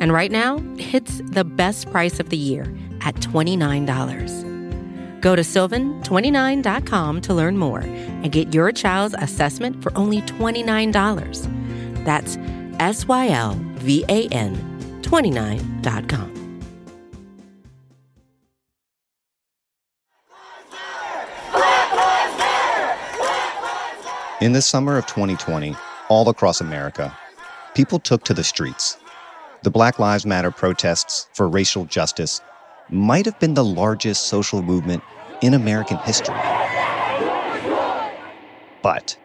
And right now, it's the best price of the year at $29. Go to sylvan29.com to learn more and get your child's assessment for only $29. That's S Y L V A N 29.com. In the summer of 2020, all across America, people took to the streets. The Black Lives Matter protests for racial justice might have been the largest social movement in American history. But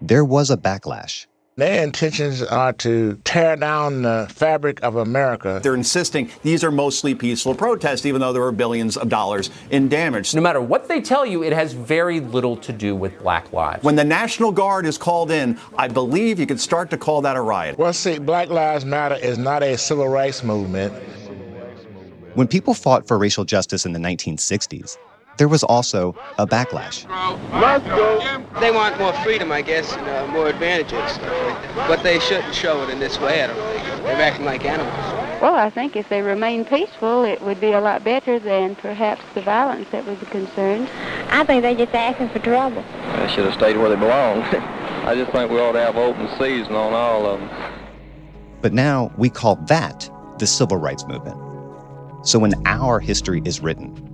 there was a backlash. Their intentions are to tear down the fabric of America. They're insisting these are mostly peaceful protests, even though there are billions of dollars in damage. No matter what they tell you, it has very little to do with Black lives. When the National Guard is called in, I believe you could start to call that a riot. Well, see, Black Lives Matter is not a civil rights movement. When people fought for racial justice in the 1960s, there was also a backlash. They want more freedom, I guess, and uh, more advantages. But they shouldn't show it in this way, I don't think. They're acting like animals. Well, I think if they remain peaceful, it would be a lot better than perhaps the violence that would be concerned. I think they're just asking for trouble. They should have stayed where they belong. I just think we ought to have open season on all of them. But now we call that the civil rights movement. So when our history is written,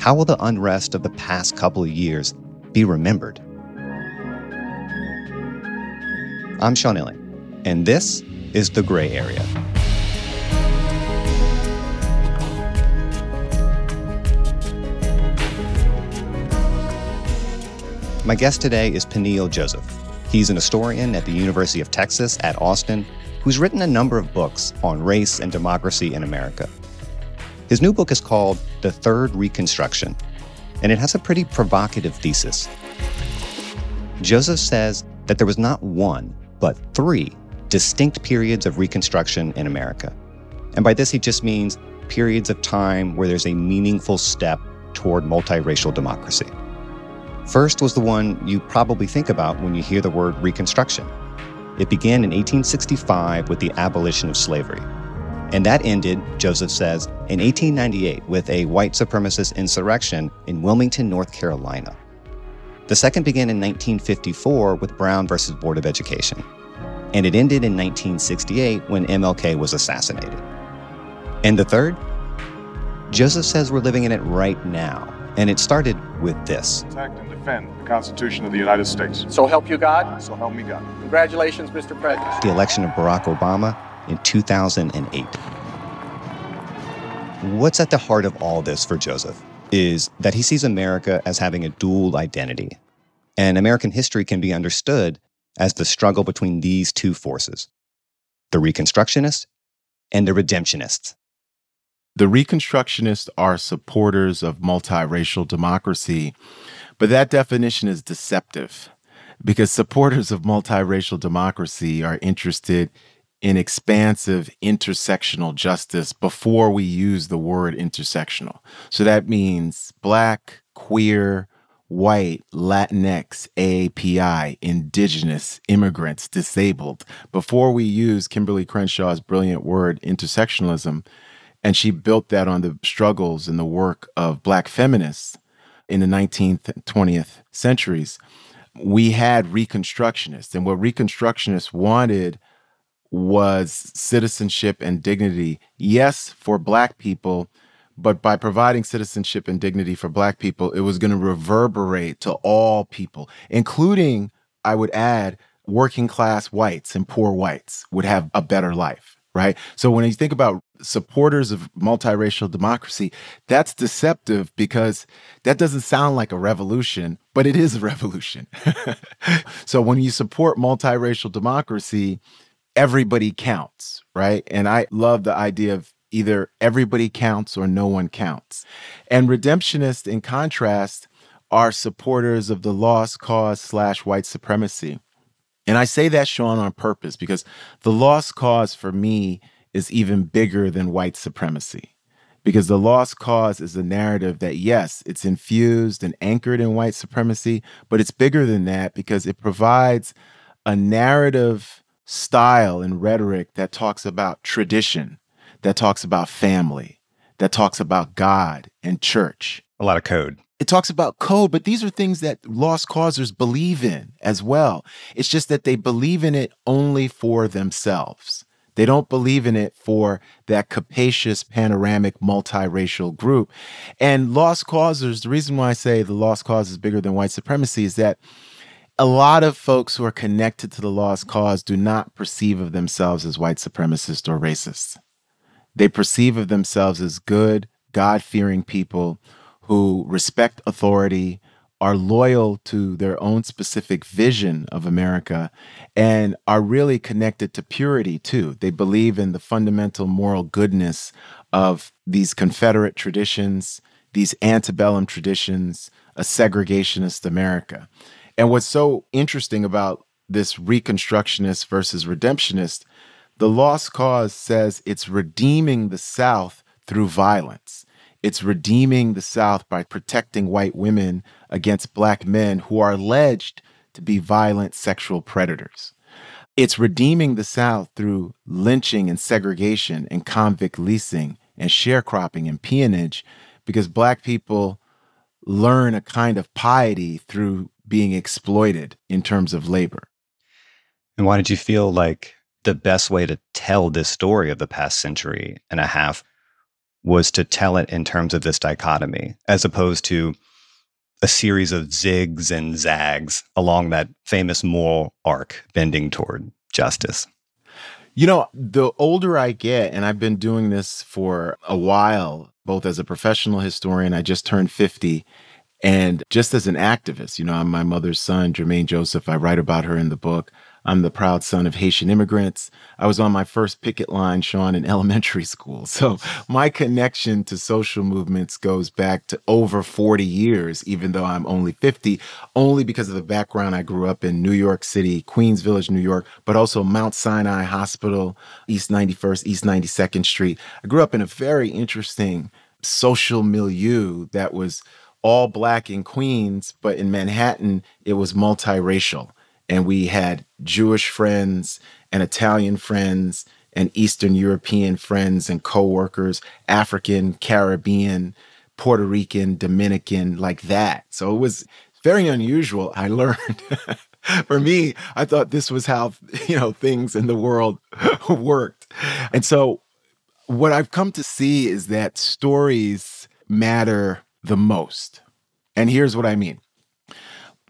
how will the unrest of the past couple of years be remembered? I'm Sean Illing, and this is The Gray Area. My guest today is Peniel Joseph. He's an historian at the University of Texas at Austin who's written a number of books on race and democracy in America. His new book is called The Third Reconstruction, and it has a pretty provocative thesis. Joseph says that there was not one, but three distinct periods of Reconstruction in America. And by this, he just means periods of time where there's a meaningful step toward multiracial democracy. First was the one you probably think about when you hear the word Reconstruction. It began in 1865 with the abolition of slavery. And that ended, Joseph says, in 1898 with a white supremacist insurrection in Wilmington, North Carolina. The second began in 1954 with Brown versus Board of Education. And it ended in 1968 when MLK was assassinated. And the third? Joseph says we're living in it right now. And it started with this. Protect and defend the Constitution of the United States. So help you God? So help me God. Congratulations, Mr. President. The election of Barack Obama in 2008. What's at the heart of all this for Joseph is that he sees America as having a dual identity. And American history can be understood as the struggle between these two forces the Reconstructionists and the Redemptionists. The Reconstructionists are supporters of multiracial democracy, but that definition is deceptive because supporters of multiracial democracy are interested in expansive intersectional justice before we use the word intersectional. So that means black, queer, white, Latinx, AAPI, indigenous, immigrants, disabled. Before we use Kimberlé Crenshaw's brilliant word intersectionalism, and she built that on the struggles and the work of black feminists in the 19th and 20th centuries, we had reconstructionists. And what reconstructionists wanted was citizenship and dignity. Yes, for black people, but by providing citizenship and dignity for black people, it was going to reverberate to all people, including, I would add, working class whites and poor whites would have a better life, right? So when you think about supporters of multiracial democracy, that's deceptive because that doesn't sound like a revolution, but it is a revolution. so when you support multiracial democracy, everybody counts, right? And I love the idea of either everybody counts or no one counts. And redemptionists, in contrast, are supporters of the lost cause slash white supremacy. And I say that, Sean, on purpose because the lost cause for me is even bigger than white supremacy. Because the lost cause is a narrative that, yes, it's infused and anchored in white supremacy, but it's bigger than that because it provides a narrative style and rhetoric that talks about tradition, that talks about family, that talks about God and church. A lot of code. It talks about code, but these are things that lost causers believe in as well. It's just that they believe in it only for themselves. They don't believe in it for that capacious, panoramic, multiracial group. And lost causers, the reason why I say the lost cause is bigger than white supremacy is that a lot of folks who are connected to the lost cause do not perceive of themselves as white supremacists or racists. They perceive of themselves as good, God fearing people who respect authority, are loyal to their own specific vision of America, and are really connected to purity too. They believe in the fundamental moral goodness of these Confederate traditions, these antebellum traditions, a segregationist America. And what's so interesting about this Reconstructionist versus Redemptionist, the Lost Cause says it's redeeming the South through violence. It's redeeming the South by protecting white women against black men who are alleged to be violent sexual predators. It's redeeming the South through lynching and segregation and convict leasing and sharecropping and peonage because black people learn a kind of piety through being exploited in terms of labor. And why did you feel like the best way to tell this story of the past century and a half was to tell it in terms of this dichotomy, as opposed to a series of zigs and zags along that famous moral arc bending toward justice. You know, the older I get, and I've been doing this for a while, both as a professional historian, I just turned 50, and just as an activist. You know, I'm my mother's son, Jermaine Joseph. I write about her in the book. I'm the proud son of Haitian immigrants. I was on my first picket line, Sean, in elementary school. So my connection to social movements goes back to over 40 years, even though I'm only 50, only because of the background I grew up in New York City, Queens Village, New York, but also Mount Sinai Hospital, East 91st, East 92nd Street. I grew up in a very interesting social milieu that was all black in Queens, but in Manhattan, it was multiracial and we had Jewish friends and Italian friends and Eastern European friends and coworkers, African, Caribbean, Puerto Rican, Dominican, like that. So it was very unusual. I learned. For me, I thought this was how you know things in the world worked. And so what I've come to see is that stories matter the most. And here's what I mean.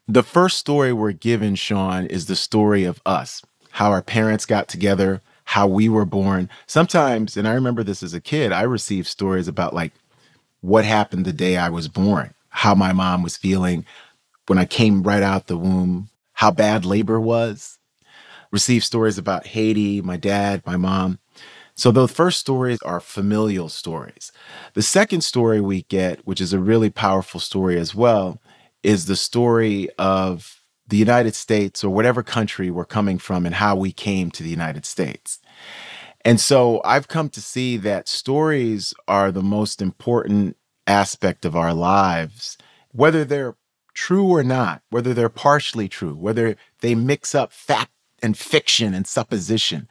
The first story we're given, Sean, is the story of us, how our parents got together, how we were born. Sometimes, and I remember this as a kid, I received stories about like what happened the day I was born, how my mom was feeling when I came right out the womb, how bad labor was. Received stories about Haiti, my dad, my mom. So the first stories are familial stories. The second story we get, which is a really powerful story as well, is the story of the United States or whatever country we're coming from and how we came to the United States. And so I've come to see that stories are the most important aspect of our lives, whether they're true or not, whether they're partially true, whether they mix up fact and fiction and supposition.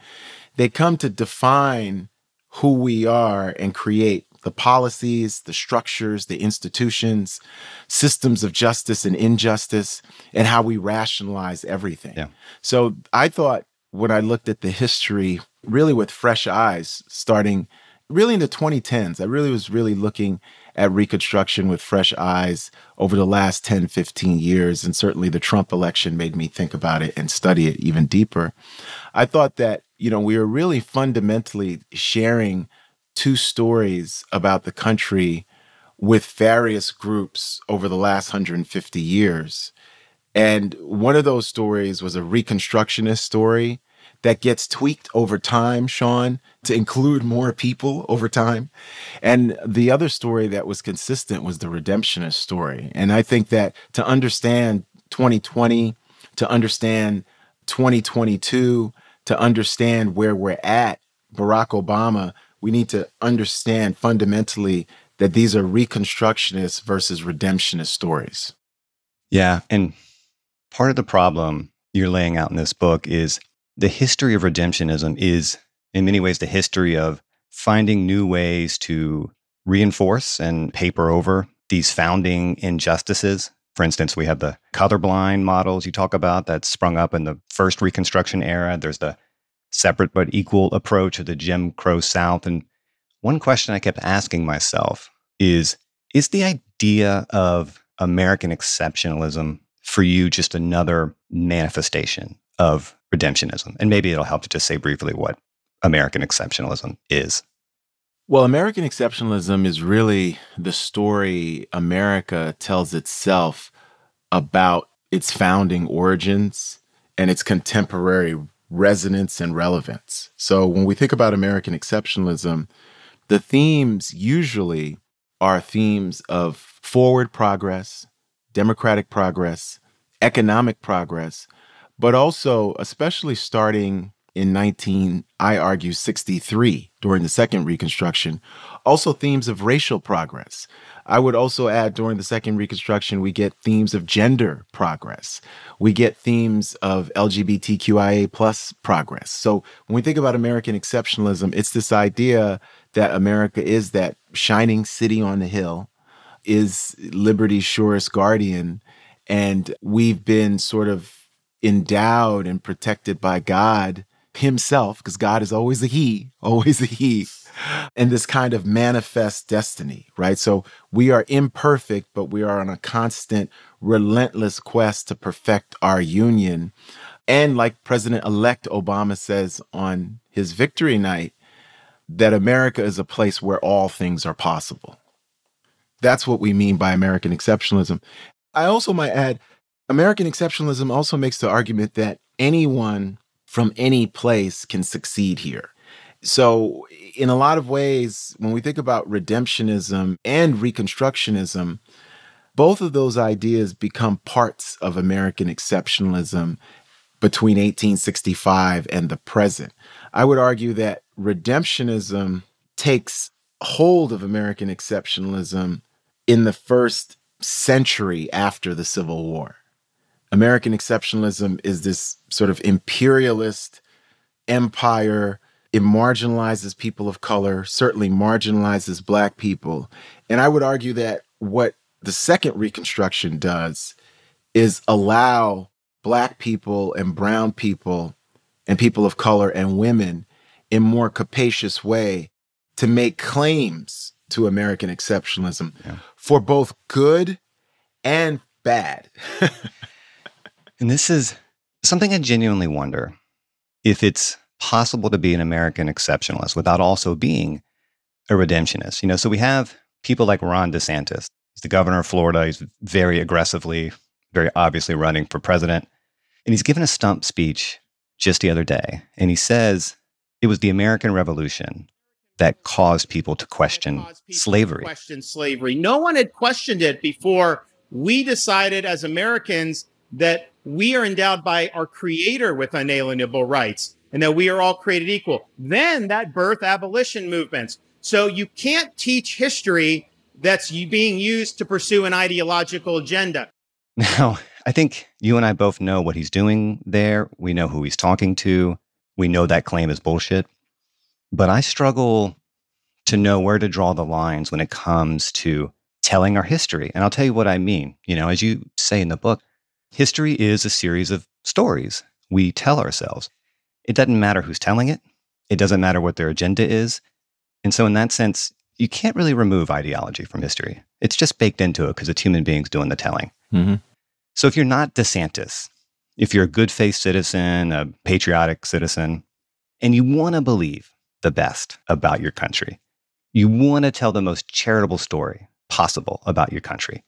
They come to define who we are and create the policies, the structures, the institutions, systems of justice and injustice, and how we rationalize everything. Yeah. So I thought when I looked at the history really with fresh eyes, starting really in the 2010s. I really was really looking at Reconstruction with fresh eyes over the last 10, 15 years. And certainly the Trump election made me think about it and study it even deeper. I thought that, you know, we were really fundamentally sharing two stories about the country with various groups over the last 150 years. And one of those stories was a Reconstructionist story that gets tweaked over time, Sean, to include more people over time. And the other story that was consistent was the redemptionist story. And I think that to understand 2020, to understand 2022, to understand where we're at, Barack Obama, we need to understand fundamentally that these are reconstructionist versus redemptionist stories. Yeah. And part of the problem you're laying out in this book is the history of redemptionism is, in many ways, the history of finding new ways to reinforce and paper over these founding injustices. For instance, we have the colorblind models you talk about that sprung up in the first Reconstruction era. There's the separate but equal approach of the Jim Crow South. And one question I kept asking myself is Is the idea of American exceptionalism for you just another manifestation of redemptionism? And maybe it'll help to just say briefly what American exceptionalism is. Well, American exceptionalism is really the story America tells itself about its founding origins and its contemporary resonance and relevance. So when we think about American exceptionalism, the themes usually are themes of forward progress, democratic progress, economic progress, but also, especially starting in 19, I argue, 63 during the second Reconstruction, also themes of racial progress. I would also add during the second Reconstruction, we get themes of gender progress. We get themes of LGBTQIA plus progress. So when we think about American exceptionalism, it's this idea that America is that shining city on the hill, is liberty's surest guardian. And we've been sort of endowed and protected by God Himself, because God is always a He, always a He, and this kind of manifest destiny, right? So we are imperfect, but we are on a constant, relentless quest to perfect our union. And like President elect Obama says on his victory night, that America is a place where all things are possible. That's what we mean by American exceptionalism. I also might add American exceptionalism also makes the argument that anyone from any place can succeed here. So, in a lot of ways, when we think about redemptionism and reconstructionism, both of those ideas become parts of American exceptionalism between 1865 and the present. I would argue that redemptionism takes hold of American exceptionalism in the first century after the Civil War. American exceptionalism is this sort of imperialist empire. It marginalizes people of color, certainly marginalizes Black people. And I would argue that what the second Reconstruction does is allow Black people and Brown people and people of color and women in more capacious way to make claims to American exceptionalism yeah. for both good and bad. and this is something I genuinely wonder if it's possible to be an American exceptionalist without also being a redemptionist. You know, so we have people like Ron DeSantis. He's the governor of Florida. He's very aggressively, very obviously running for president. And he's given a stump speech just the other day. And he says it was the American Revolution that caused people to question people slavery. question slavery. No one had questioned it before we decided as Americans that we are endowed by our creator with unalienable rights and that we are all created equal. Then that birth abolition movements. So you can't teach history that's being used to pursue an ideological agenda. Now, I think you and I both know what he's doing there. We know who he's talking to. We know that claim is bullshit. But I struggle to know where to draw the lines when it comes to telling our history. And I'll tell you what I mean. You know, as you say in the book, history is a series of stories we tell ourselves. it doesn't matter who's telling it, it doesn't matter what their agenda is. And so, in that sense, you can't really remove ideology from history. It's just baked into it because it's human beings doing the telling. Mm-hmm. So, if you're not DeSantis, if you're a good faith citizen, a patriotic citizen, and you want to believe the best about your country, you want to tell the most charitable story possible about your country.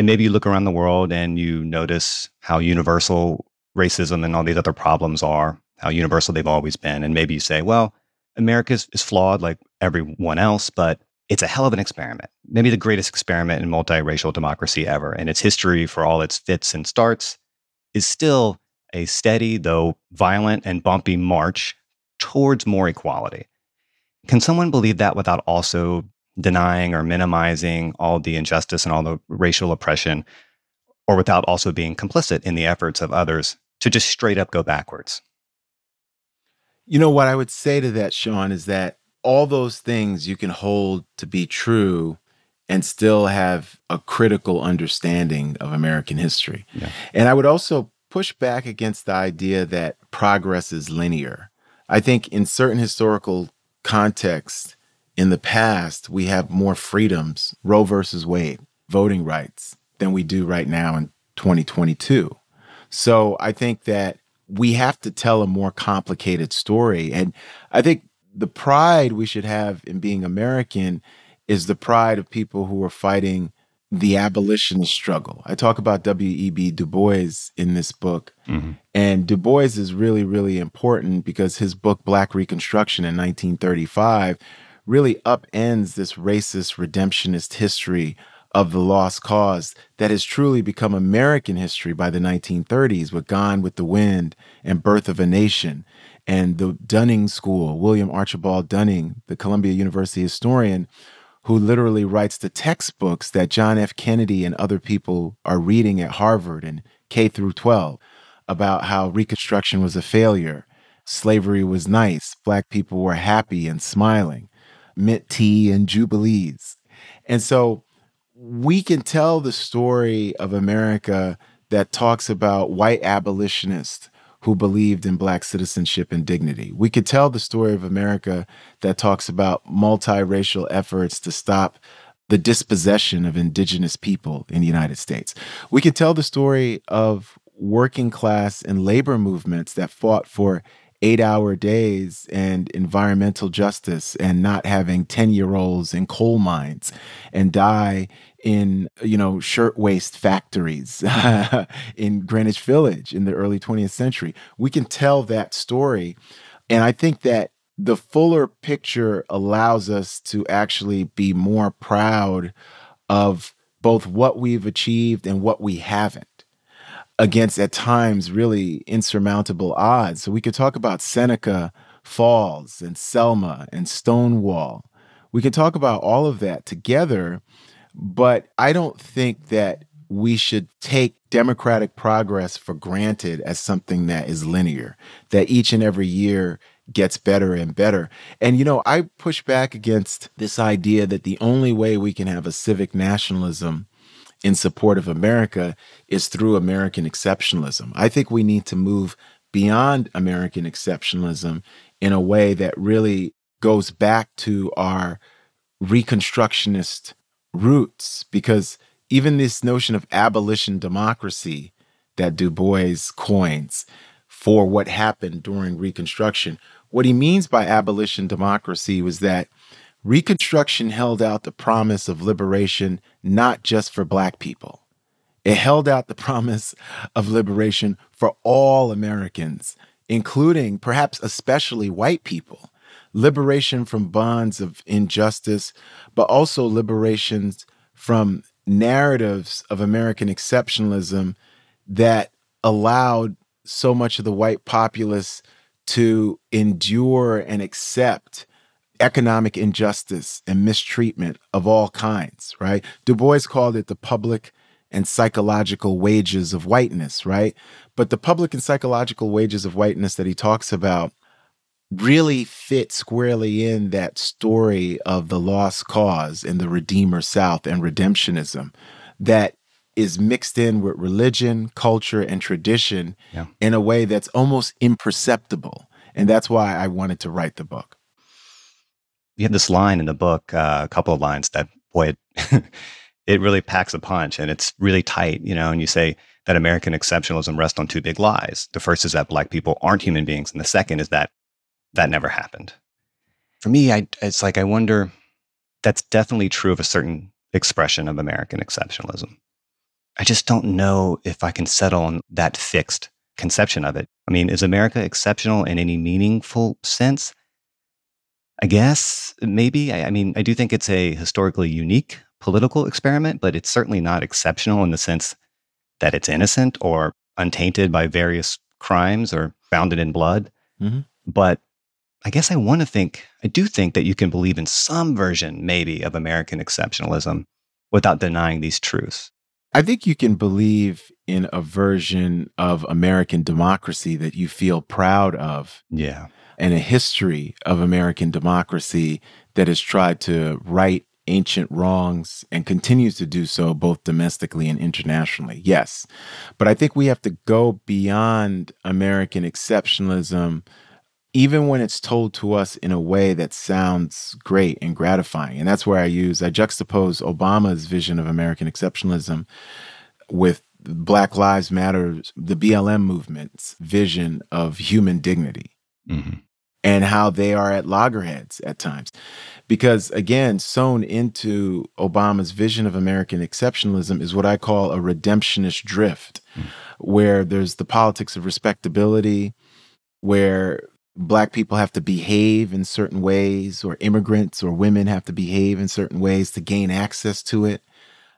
And maybe you look around the world and you notice how universal racism and all these other problems are, how universal they've always been. And maybe you say, well, America is, flawed like everyone else, but it's a hell of an experiment. Maybe the greatest experiment in multiracial democracy ever. And its history, for all its fits and starts, is still a steady, though violent and bumpy march towards more equality. Can someone believe that without also denying or minimizing all the injustice and all the racial oppression, or without also being complicit in the efforts of others to just straight up go backwards? You know, what I would say to that, Sean, is that all those things you can hold to be true and still have a critical understanding of American history. Yeah. And I would also push back against the idea that progress is linear. I think in certain historical contexts in the past, we have more freedoms, Roe versus Wade, voting rights, than we do right now in 2022. So I think that we have to tell a more complicated story. And I think the pride we should have in being American is the pride of people who are fighting the abolitionist struggle. I talk about W.E.B. Du Bois in this book. Mm-hmm. And Du Bois is really, really important because his book, Black Reconstruction in 1935, really upends this racist redemptionist history of the lost cause that has truly become American history by the 1930s with Gone with the Wind and Birth of a Nation and the Dunning School, William Archibald Dunning, the Columbia University historian, who literally writes the textbooks that John F. Kennedy and other people are reading at Harvard and K through 12 about how Reconstruction was a failure, slavery was nice, black people were happy and smiling, mint tea and jubilees. And so we can tell the story of America that talks about white abolitionists who believed in black citizenship and dignity. We could tell the story of America that talks about multiracial efforts to stop the dispossession of indigenous people in the United States. We could tell the story of working class and labor movements that fought for eight hour days and environmental justice and not having 10 year olds in coal mines and die in you know shirtwaist factories in Greenwich Village in the early 20th century. We can tell that story and i think that the fuller picture allows us to actually be more proud of both what we've achieved and what we haven't against at times really insurmountable odds. So we could talk about Seneca Falls and Selma and Stonewall. We could talk about all of that together, but I don't think that we should take democratic progress for granted as something that is linear, that each and every year gets better and better. And, you know, I push back against this idea that the only way we can have a civic nationalism in support of America is through American exceptionalism. I think we need to move beyond American exceptionalism in a way that really goes back to our Reconstructionist roots, because even this notion of abolition democracy that Du Bois coins for what happened during Reconstruction, what he means by abolition democracy was that Reconstruction held out the promise of liberation not just for Black people, it held out the promise of liberation for all Americans, including, perhaps especially, white people. Liberation from bonds of injustice, but also liberations from narratives of American exceptionalism that allowed so much of the white populace to endure and accept economic injustice and mistreatment of all kinds, right? Du Bois called it the public and psychological wages of whiteness, right? But the public and psychological wages of whiteness that he talks about really fit squarely in that story of the lost cause and the Redeemer South and redemptionism that is mixed in with religion, culture, and tradition Yeah. in a way that's almost imperceptible. And that's why I wanted to write the book. You have this line in the book, uh, a couple of lines that, boy, it, it really packs a punch and it's really tight, you know, and you say that American exceptionalism rests on two big lies. The first is that black people aren't human beings. And the second is that that never happened. For me, I, it's like, I wonder, that's definitely true of a certain expression of American exceptionalism. I just don't know if I can settle on that fixed conception of it. I mean, is America exceptional in any meaningful sense? I guess maybe. I, I, mean, I do think it's a historically unique political experiment, but it's certainly not exceptional in the sense that it's innocent or untainted by various crimes or founded in blood. Mm-hmm. But I guess I want to think, I do think that you can believe in some version, maybe, of American exceptionalism without denying these truths. I think you can believe in a version of American democracy that you feel proud of. Yeah. And a history of American democracy that has tried to right ancient wrongs and continues to do so both domestically and internationally. Yes. But I think we have to go beyond American exceptionalism even when it's told to us in a way that sounds great and gratifying. And that's where I use, I juxtapose Obama's vision of American exceptionalism with Black Lives Matter, the BLM movement's vision of human dignity. Mm-hmm. And how they are at loggerheads at times. Because again, sewn into Obama's vision of American exceptionalism is what I call a redemptionist drift, mm-hmm. where there's the politics of respectability, where black people have to behave in certain ways, or immigrants or women have to behave in certain ways to gain access to it.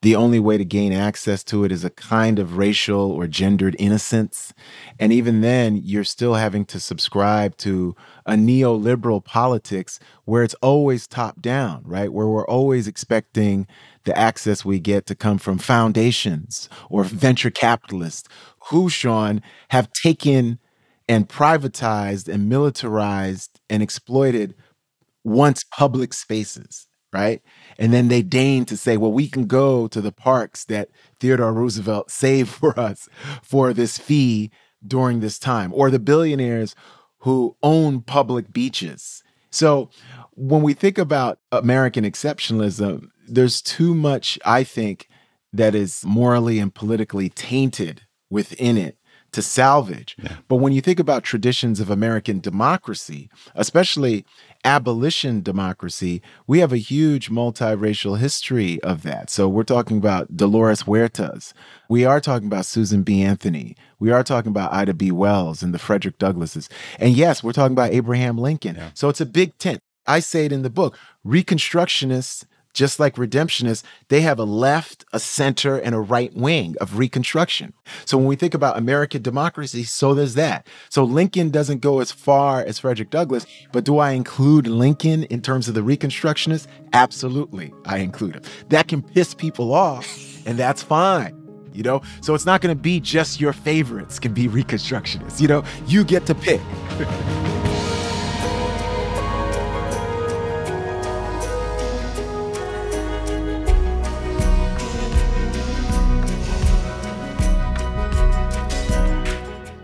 The only way to gain access to it is a kind of racial or gendered innocence. And even then, you're still having to subscribe to a neoliberal politics where it's always top down, right? Where we're always expecting the access we get to come from foundations or venture capitalists who, Sean, have taken and privatized and militarized and exploited once public spaces, right? And then they deign to say, well, we can go to the parks that Theodore Roosevelt saved for us for this fee during this time, or the billionaires who own public beaches. So when we think about American exceptionalism, there's too much, I think, that is morally and politically tainted within it to salvage. Yeah. But when you think about traditions of American democracy, especially abolition democracy, we have a huge multiracial history of that. So we're talking about Dolores Huertas. We are talking about Susan B. Anthony. We are talking about Ida B. Wells and the Frederick Douglasses. And yes, we're talking about Abraham Lincoln. Yeah. So it's a big tent. I say it in the book. Reconstructionists just like redemptionists, they have a left, a center, and a right wing of Reconstruction. So when we think about American democracy, so does that. So Lincoln doesn't go as far as Frederick Douglass, but do I include Lincoln in terms of the Reconstructionists? Absolutely, I include him. That can piss people off, and that's fine. You know, so it's not going to be just your favorites can be Reconstructionists. You know, you get to pick.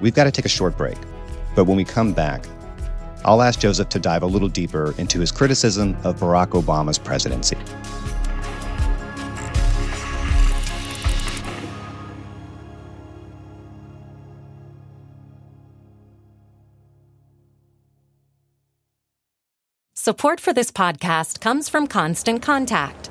We've got to take a short break. But when we come back, I'll ask Joseph to dive a little deeper into his criticism of Barack Obama's presidency. Support for this podcast comes from Constant Contact.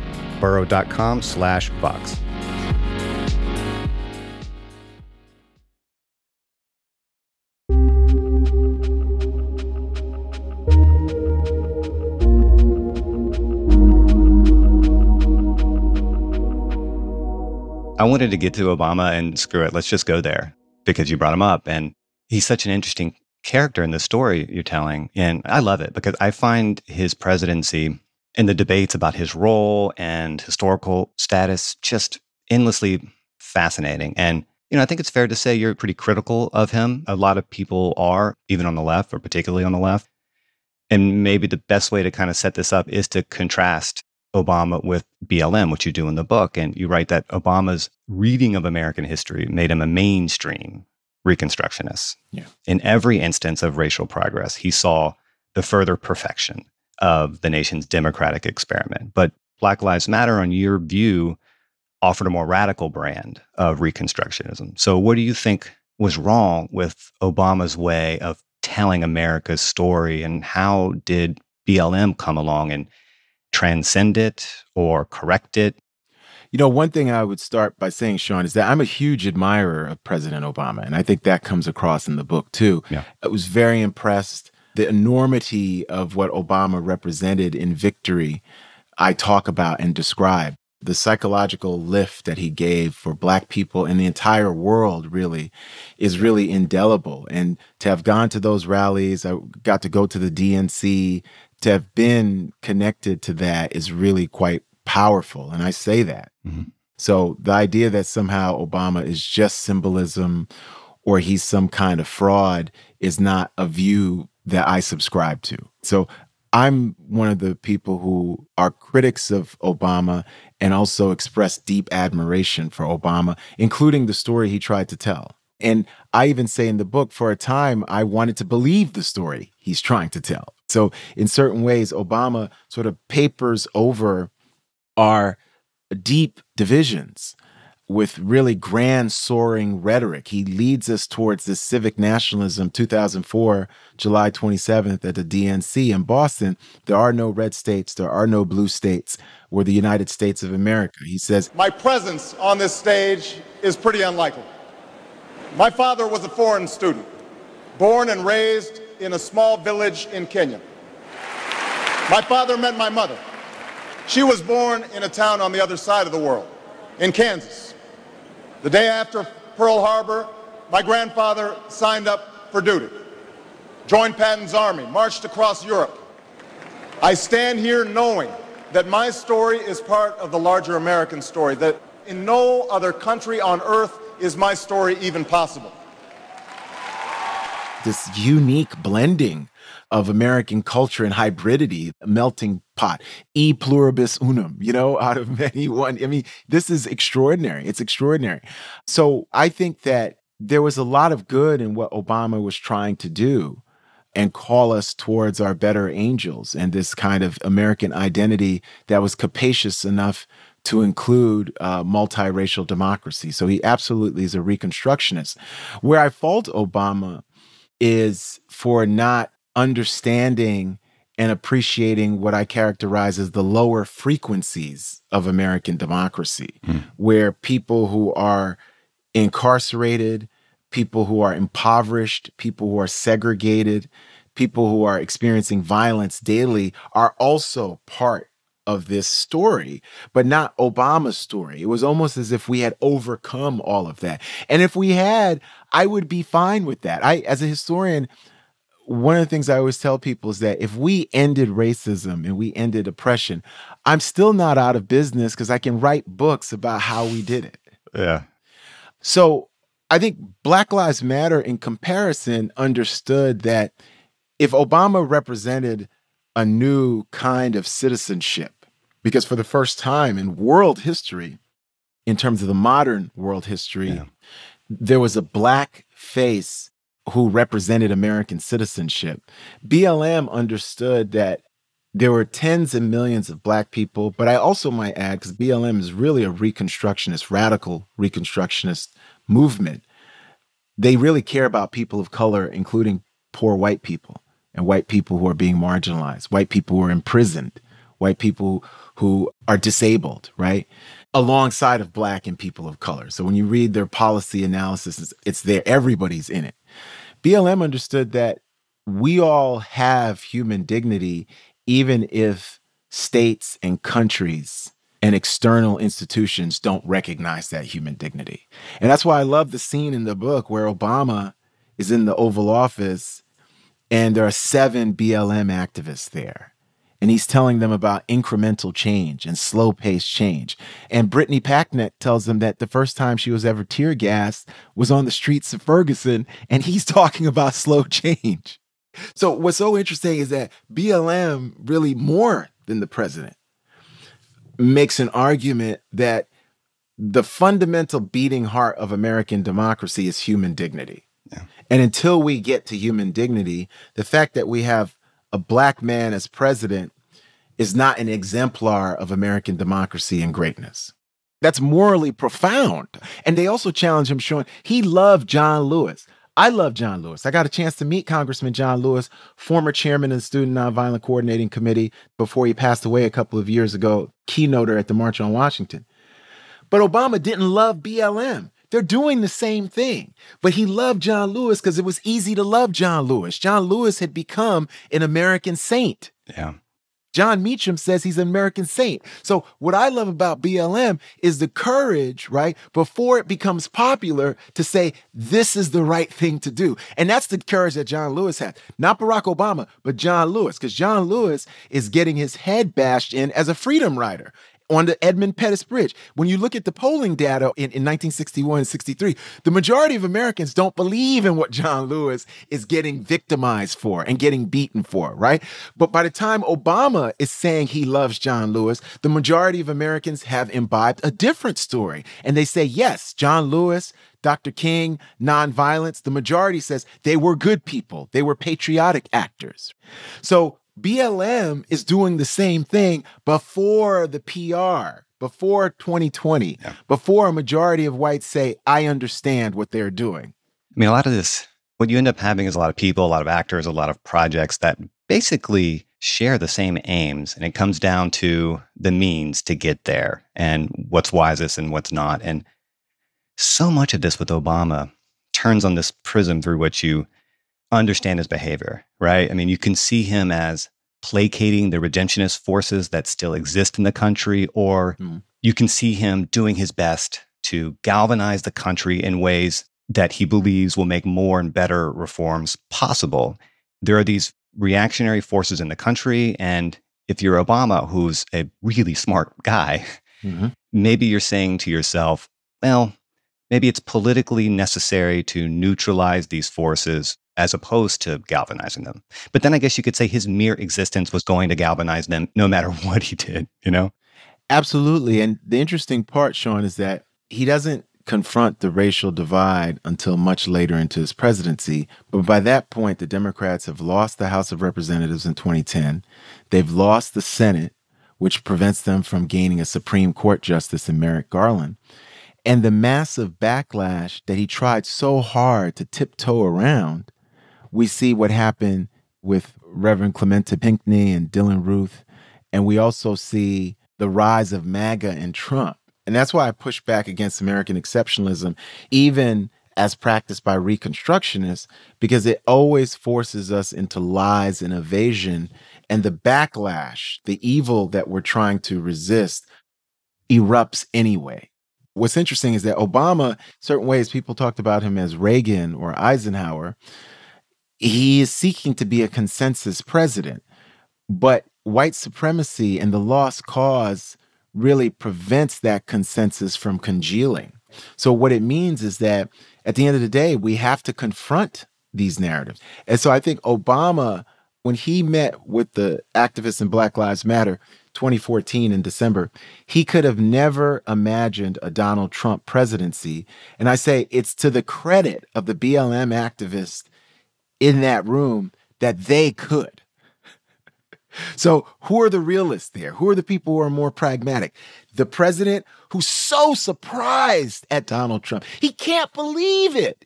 burrow.com slash Vox. I wanted to get to Obama and screw it, let's just go there because you brought him up. And he's such an interesting character in the story you're telling. And I love it because I find his presidency and the debates about his role and historical status just endlessly fascinating. And, you know, I think it's fair to say you're pretty critical of him. A lot of people are, even on the left, or particularly on the left. And maybe the best way to kind of set this up is to contrast Obama with BLM, which you do in the book. And you write that Obama's reading of American history made him a mainstream Reconstructionist. Yeah. In every instance of racial progress, he saw the further perfection of the nation's democratic experiment. But Black Lives Matter, on your view, offered a more radical brand of Reconstructionism. So, what do you think was wrong with Obama's way of telling America's story, and how did BLM come along and transcend it or correct it? You know, one thing I would start by saying, Sean, is that I'm a huge admirer of President Obama. And I think that comes across in the book too. Yeah. I was very impressed the enormity of what Obama represented in victory, I talk about and describe. The psychological lift that he gave for Black people and the entire world really is really indelible. And to have gone to those rallies, I got to go to the DNC, to have been connected to that is really quite powerful. And I say that. Mm-hmm. So the idea that somehow Obama is just symbolism or he's some kind of fraud is not a view that I subscribe to. So I'm one of the people who are critics of Obama and also express deep admiration for Obama, including the story he tried to tell. And I even say in the book, for a time, I wanted to believe the story he's trying to tell. So, in certain ways, Obama sort of papers over our deep divisions with really grand soaring rhetoric. He leads us towards this civic nationalism 2004, July 27th at the DNC in Boston. There are no red states, there are no blue states. We're the United States of America. He says, My presence on this stage is pretty unlikely. My father was a foreign student, born and raised in a small village in Kenya. My father met my mother. She was born in a town on the other side of the world, in Kansas. The day after Pearl Harbor, my grandfather signed up for duty, joined Patton's army, marched across Europe. I stand here knowing that my story is part of the larger American story, that in no other country on earth is my story even possible. This unique blending of American culture and hybridity, melting pot, e pluribus unum, you know, out of many one. I mean, this is extraordinary. It's extraordinary. So I think that there was a lot of good in what Obama was trying to do and call us towards our better angels and this kind of American identity that was capacious enough to include uh, multiracial democracy. So he absolutely is a Reconstructionist. Where I fault Obama is for not understanding and appreciating what I characterize as the lower frequencies of American democracy, mm. where people who are incarcerated, people who are impoverished, people who are segregated, people who are experiencing violence daily are also part of this story, but not Obama's story. It was almost as if we had overcome all of that. And if we had, I would be fine with that. I, as a historian, one of the things I always tell people is that if we ended racism and we ended oppression, I'm still not out of business because I can write books about how we did it. Yeah. So I think Black Lives Matter, in comparison, understood that if Obama represented a new kind of citizenship, because for the first time in world history, in terms of the modern world history, yeah. there was a black face who represented American citizenship. BLM understood that there were tens and millions of black people, but I also might add, because BLM is really a reconstructionist, radical reconstructionist movement, they really care about people of color, including poor white people and white people who are being marginalized, white people who are imprisoned, white people who are disabled, right? Alongside of black and people of color. So when you read their policy analysis, it's, there, everybody's in it. BLM understood that we all have human dignity, even if states and countries and external institutions don't recognize that human dignity. And that's why I love the scene in the book where Obama is in the Oval Office and there are seven BLM activists there. And he's telling them about incremental change and slow paced change. And Brittany Packnett tells them that the first time she was ever tear gassed was on the streets of Ferguson, and he's talking about slow change. So, what's so interesting is that BLM, really more than the president, makes an argument that the fundamental beating heart of American democracy is human dignity. Yeah. And until we get to human dignity, the fact that we have a black man as president is not an exemplar of American democracy and greatness. That's morally profound. And they also challenge him, showing he loved John Lewis. I love John Lewis. I got a chance to meet Congressman John Lewis, former chairman of the Student Nonviolent Coordinating Committee before he passed away a couple of years ago, keynoter at the March on Washington. But Obama didn't love BLM. They're doing the same thing. But he loved John Lewis because it was easy to love John Lewis. John Lewis had become an American saint. Yeah. Jon Meacham says he's an American saint. So, what I love about BLM is the courage, right, before it becomes popular to say, this is the right thing to do. And that's the courage that John Lewis had. Not Barack Obama, but John Lewis, because John Lewis is getting his head bashed in as a freedom rider on the Edmund Pettus Bridge. When you look at the polling data in, in 1961 and 63, the majority of Americans don't believe in what John Lewis is getting victimized for and getting beaten for, right? But by the time Obama is saying he loves John Lewis, the majority of Americans have imbibed a different story. And they say, yes, John Lewis, Dr. King, nonviolence, the majority says they were good people. They were patriotic actors. So BLM is doing the same thing before the PR, before 2020, yeah. before a majority of whites say, I understand what they're doing. I mean, a lot of this, what you end up having is a lot of people, a lot of actors, a lot of projects that basically share the same aims. And it comes down to the means to get there and what's wisest and what's not. And so much of this with Obama turns on this prism through which you understand his behavior, right? I mean, you can see him as placating the redemptionist forces that still exist in the country, or mm. you can see him doing his best to galvanize the country in ways that he believes will make more and better reforms possible. There are these reactionary forces in the country, and if you're Obama, who's a really smart guy, mm-hmm. maybe you're saying to yourself, well, maybe it's politically necessary to neutralize these forces as opposed to galvanizing them. But then I guess you could say his mere existence was going to galvanize them no matter what he did, you know? Absolutely. And the interesting part, Sean, is that he doesn't confront the racial divide until much later into his presidency. But by that point, the Democrats have lost the House of Representatives in 2010. They've lost the Senate, which prevents them from gaining a Supreme Court justice in Merrick Garland. And the massive backlash that he tried so hard to tiptoe around we see what happened with Reverend Clementa Pinckney and Dylann Roof. And we also see the rise of MAGA and Trump. And that's why I push back against American exceptionalism, even as practiced by Reconstructionists because it always forces us into lies and evasion. And the backlash, the evil that we're trying to resist, erupts anyway. What's interesting is that Obama, certain ways people talked about him as Reagan or Eisenhower, he is seeking to be a consensus president. But white supremacy and the lost cause really prevents that consensus from congealing. So, what it means is that at the end of the day, we have to confront these narratives. And so, I think Obama, when he met with the activists in Black Lives Matter 2014 in December, he could have never imagined a Donald Trump presidency. And I say it's to the credit of the BLM activists in that room that they could. So, who are the realists there? Who are the people who are more pragmatic? The president who's so surprised at Donald Trump. He can't believe it.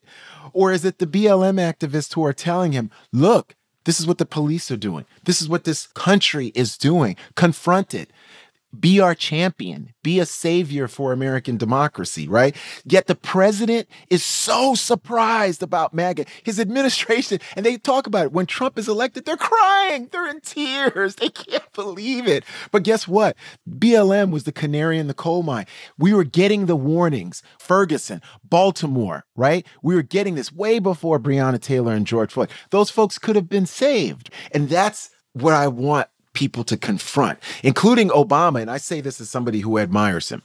Or is it the BLM activists who are telling him, look, this is what the police are doing. This is what this country is doing. Confront it be our champion, be a savior for American democracy, right? Yet the president is so surprised about MAGA, his administration, and they talk about it. When Trump is elected, they're crying, they're in tears, they can't believe it. But guess what? BLM was the canary in the coal mine. We were getting the warnings. Ferguson, Baltimore, right? We were getting this way before Breonna Taylor and George Floyd. Those folks could have been saved. And that's what I want people to confront, including Obama. And I say this as somebody who admires him.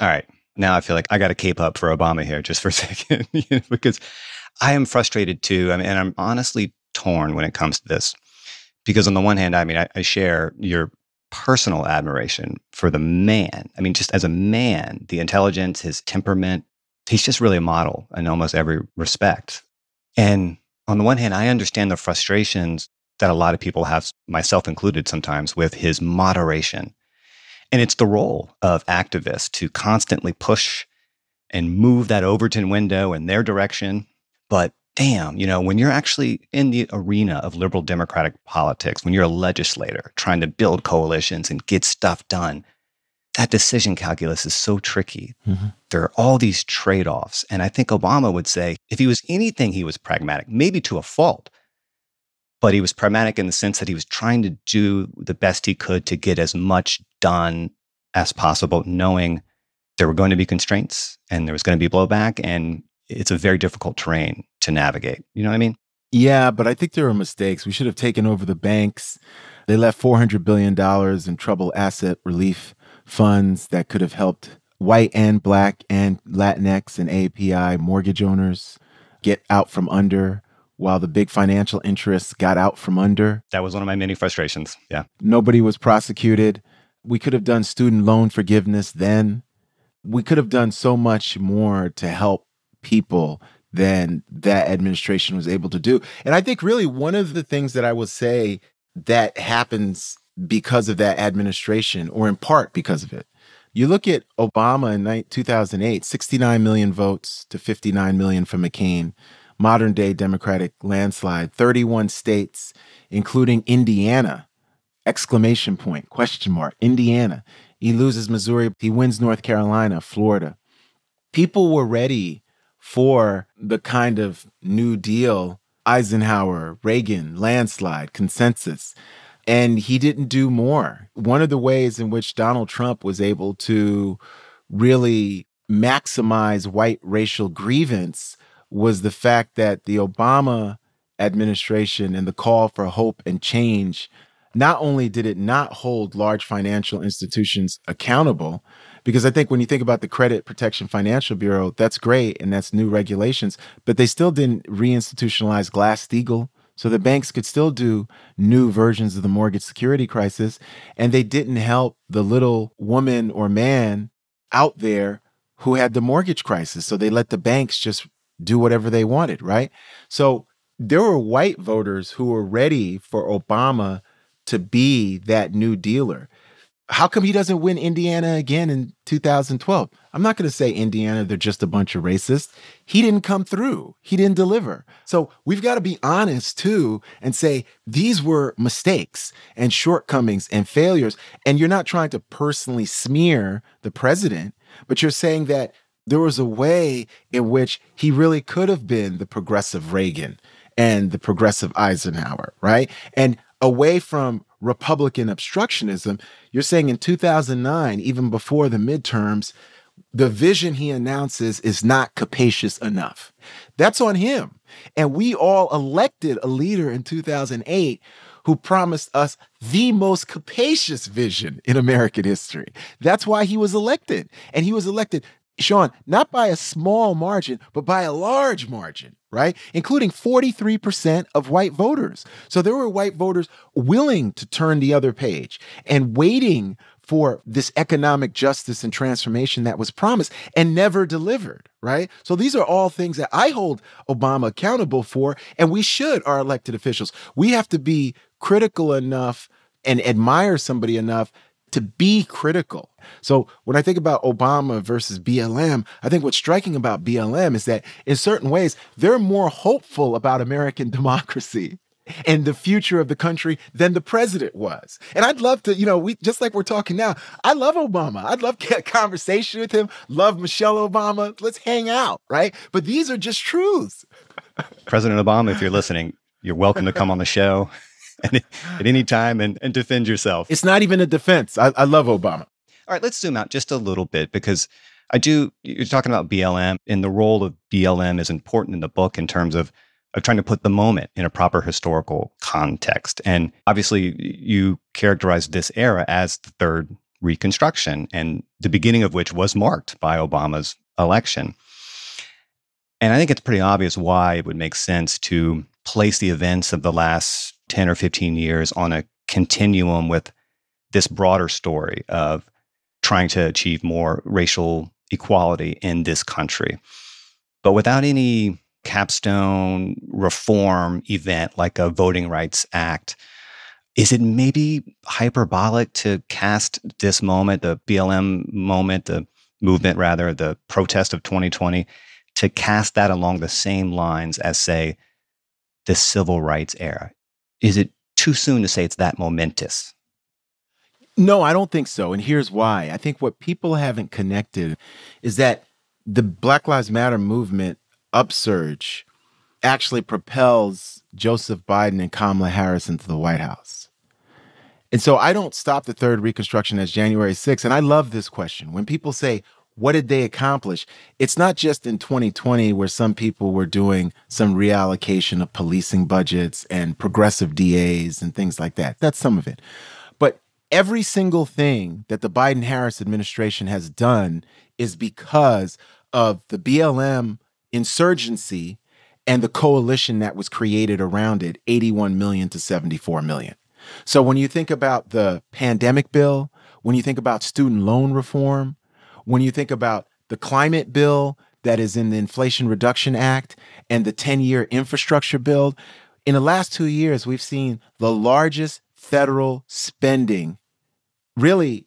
All right. Now I feel like I got to cape up for Obama here just for a second, you know, because I am frustrated too. I mean, and I'm honestly torn when it comes to this. Because on the one hand, I mean, I, I share your personal admiration for the man. I mean, just as a man, the intelligence, his temperament, he's just really a model in almost every respect. And on the one hand, I understand the frustrations that a lot of people have, myself included sometimes, with his moderation. And it's the role of activists to constantly push and move that Overton window in their direction. But damn, you know, when you're actually in the arena of liberal democratic politics, when you're a legislator trying to build coalitions and get stuff done, that decision calculus is so tricky. Mm-hmm. There are all these trade offs. And I think Obama would say if he was anything, he was pragmatic, maybe to a fault but he was pragmatic in the sense that he was trying to do the best he could to get as much done as possible, knowing there were going to be constraints and there was going to be blowback. And it's a very difficult terrain to navigate. You know what I mean? Yeah, but I think there were mistakes. We should have taken over the banks. They left $400 billion in trouble asset relief funds that could have helped white and black and Latinx and API mortgage owners get out from under while the big financial interests got out from under. That was one of my many frustrations. Yeah. Nobody was prosecuted. We could have done student loan forgiveness then. We could have done so much more to help people than that administration was able to do. And I think really one of the things that I will say that happens because of that administration, or in part because of it. You look at Obama in 2008, 69 million votes to 59 million for McCain modern day Democratic landslide, 31 states, including Indiana. Exclamation point, question mark, Indiana. He loses Missouri, he wins North Carolina, Florida. People were ready for the kind of New Deal, Eisenhower, Reagan, landslide, consensus. And he didn't do more. One of the ways in which Donald Trump was able to really maximize white racial grievance was the fact that the Obama administration and the call for hope and change not only did it not hold large financial institutions accountable, because I think when you think about the Credit Protection Financial Bureau, that's great and that's new regulations, but they still didn't reinstitutionalize Glass Steagall. So the banks could still do new versions of the mortgage security crisis, and they didn't help the little woman or man out there who had the mortgage crisis. So they let the banks just do whatever they wanted, right? So there were white voters who were ready for Obama to be that new dealer. How come he doesn't win Indiana again in 2012? I'm not going to say Indiana, they're just a bunch of racists. He didn't come through, he didn't deliver. So we've got to be honest too and say these were mistakes and shortcomings and failures. And you're not trying to personally smear the president, but you're saying that there was a way in which he really could have been the progressive Reagan and the progressive Eisenhower, right? And away from Republican obstructionism, you're saying in 2009, even before the midterms, the vision he announces is not capacious enough. That's on him. And we all elected a leader in 2008 who promised us the most capacious vision in American history. That's why he was elected. And he was elected, Sean, not by a small margin, but by a large margin, right? Including 43% of white voters. So there were white voters willing to turn the other page and waiting for this economic justice and transformation that was promised and never delivered, right? So these are all things that I hold Obama accountable for, and we should, our elected officials. We have to be critical enough and admire somebody enough to be critical. So when I think about Obama versus BLM, I think what's striking about BLM is that in certain ways, they're more hopeful about American democracy and the future of the country than the president was. And I'd love to, you know, we just like we're talking now, I love Obama. I'd love to get a conversation with him. Love Michelle Obama. Let's hang out, right? But these are just truths. President Obama, if you're listening, you're welcome to come on the show at any time and, and defend yourself. It's not even a defense. I, I love Obama. All right, let's zoom out just a little bit because I do, you're talking about BLM, and the role of BLM is important in the book in terms of of trying to put the moment in a proper historical context. And obviously, you characterize this era as the third Reconstruction, and the beginning of which was marked by Obama's election. And I think it's pretty obvious why it would make sense to place the events of the last 10 or 15 years on a continuum with this broader story of trying to achieve more racial equality in this country. But without any capstone reform event like a Voting Rights Act. Is it maybe hyperbolic to cast this moment, the BLM moment, the movement rather, the protest of 2020, to cast that along the same lines as, say, the civil rights era? Is it too soon to say it's that momentous? No, I don't think so. And here's why. I think what people haven't connected is that the Black Lives Matter movement upsurge actually propels Joseph Biden and Kamala Harris into the White House. And so I don't stop the third reconstruction as January 6th. And I love this question. When people say, what did they accomplish? It's not just in 2020 where some people were doing some reallocation of policing budgets and progressive DAs and things like that. That's some of it. But every single thing that the Biden Harris administration has done is because of the BLM insurgency and the coalition that was created around it 81 million to 74 million. So when you think about the pandemic bill, when you think about student loan reform, when you think about the climate bill that is in the Inflation Reduction Act and the 10 year infrastructure bill, in the last two years, we've seen the largest federal spending really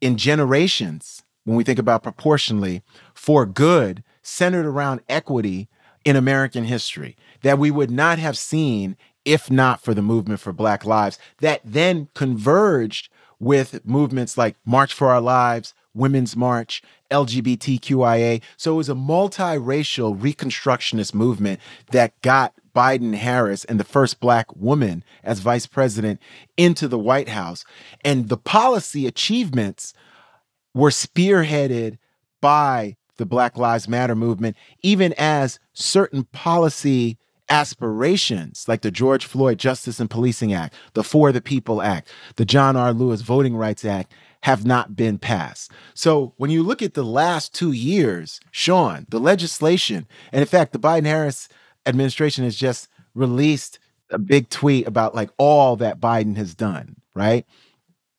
in generations when we think about proportionally for good centered around equity in American history that we would not have seen if not for the movement for Black Lives, that then converged with movements like March for Our Lives, Women's March, LGBTQIA. So it was a multiracial Reconstructionist movement that got Biden Harris and the first Black woman as vice president into the White House. And the policy achievements were spearheaded by the Black Lives Matter movement, even as certain policy aspirations like the George Floyd Justice and Policing Act, the For the People Act, the John R. Lewis Voting Rights Act have not been passed. So when you look at the last two years, Sean, the legislation, and in fact, the Biden Harris administration has just released a big tweet about like all that Biden has done, right?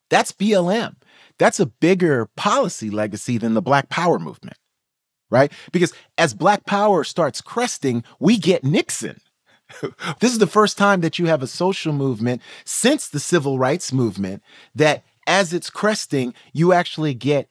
That's BLM. That's a bigger policy legacy than the Black Power movement right? Because as Black Power starts cresting, we get Nixon. this is the first time that you have a social movement since the civil rights movement that as it's cresting, you actually get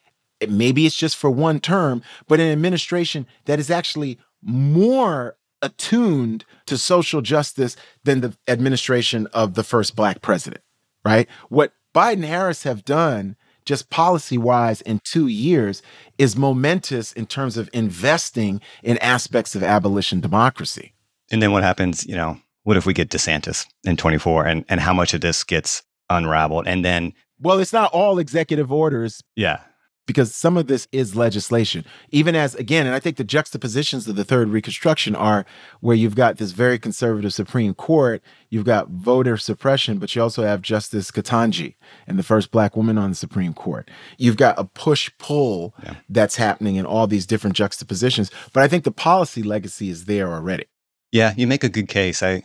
maybe it's just for one term, but an administration that is actually more attuned to social justice than the administration of the first black president, right? What Biden Harris have done just policy wise in two years is momentous in terms of investing in aspects of abolition democracy. And then what happens, you know, what if we get DeSantis in 24 and, and how much of this gets unraveled? And then. Well, it's not all executive orders. Yeah because some of this is legislation. Even as, again, and I think the juxtapositions of the third Reconstruction are where you've got this very conservative Supreme Court, you've got voter suppression, but you also have Justice Ketanji and the first black woman on the Supreme Court. You've got a push pull yeah. that's happening in all these different juxtapositions. But I think the policy legacy is there already. Yeah, you make a good case. I,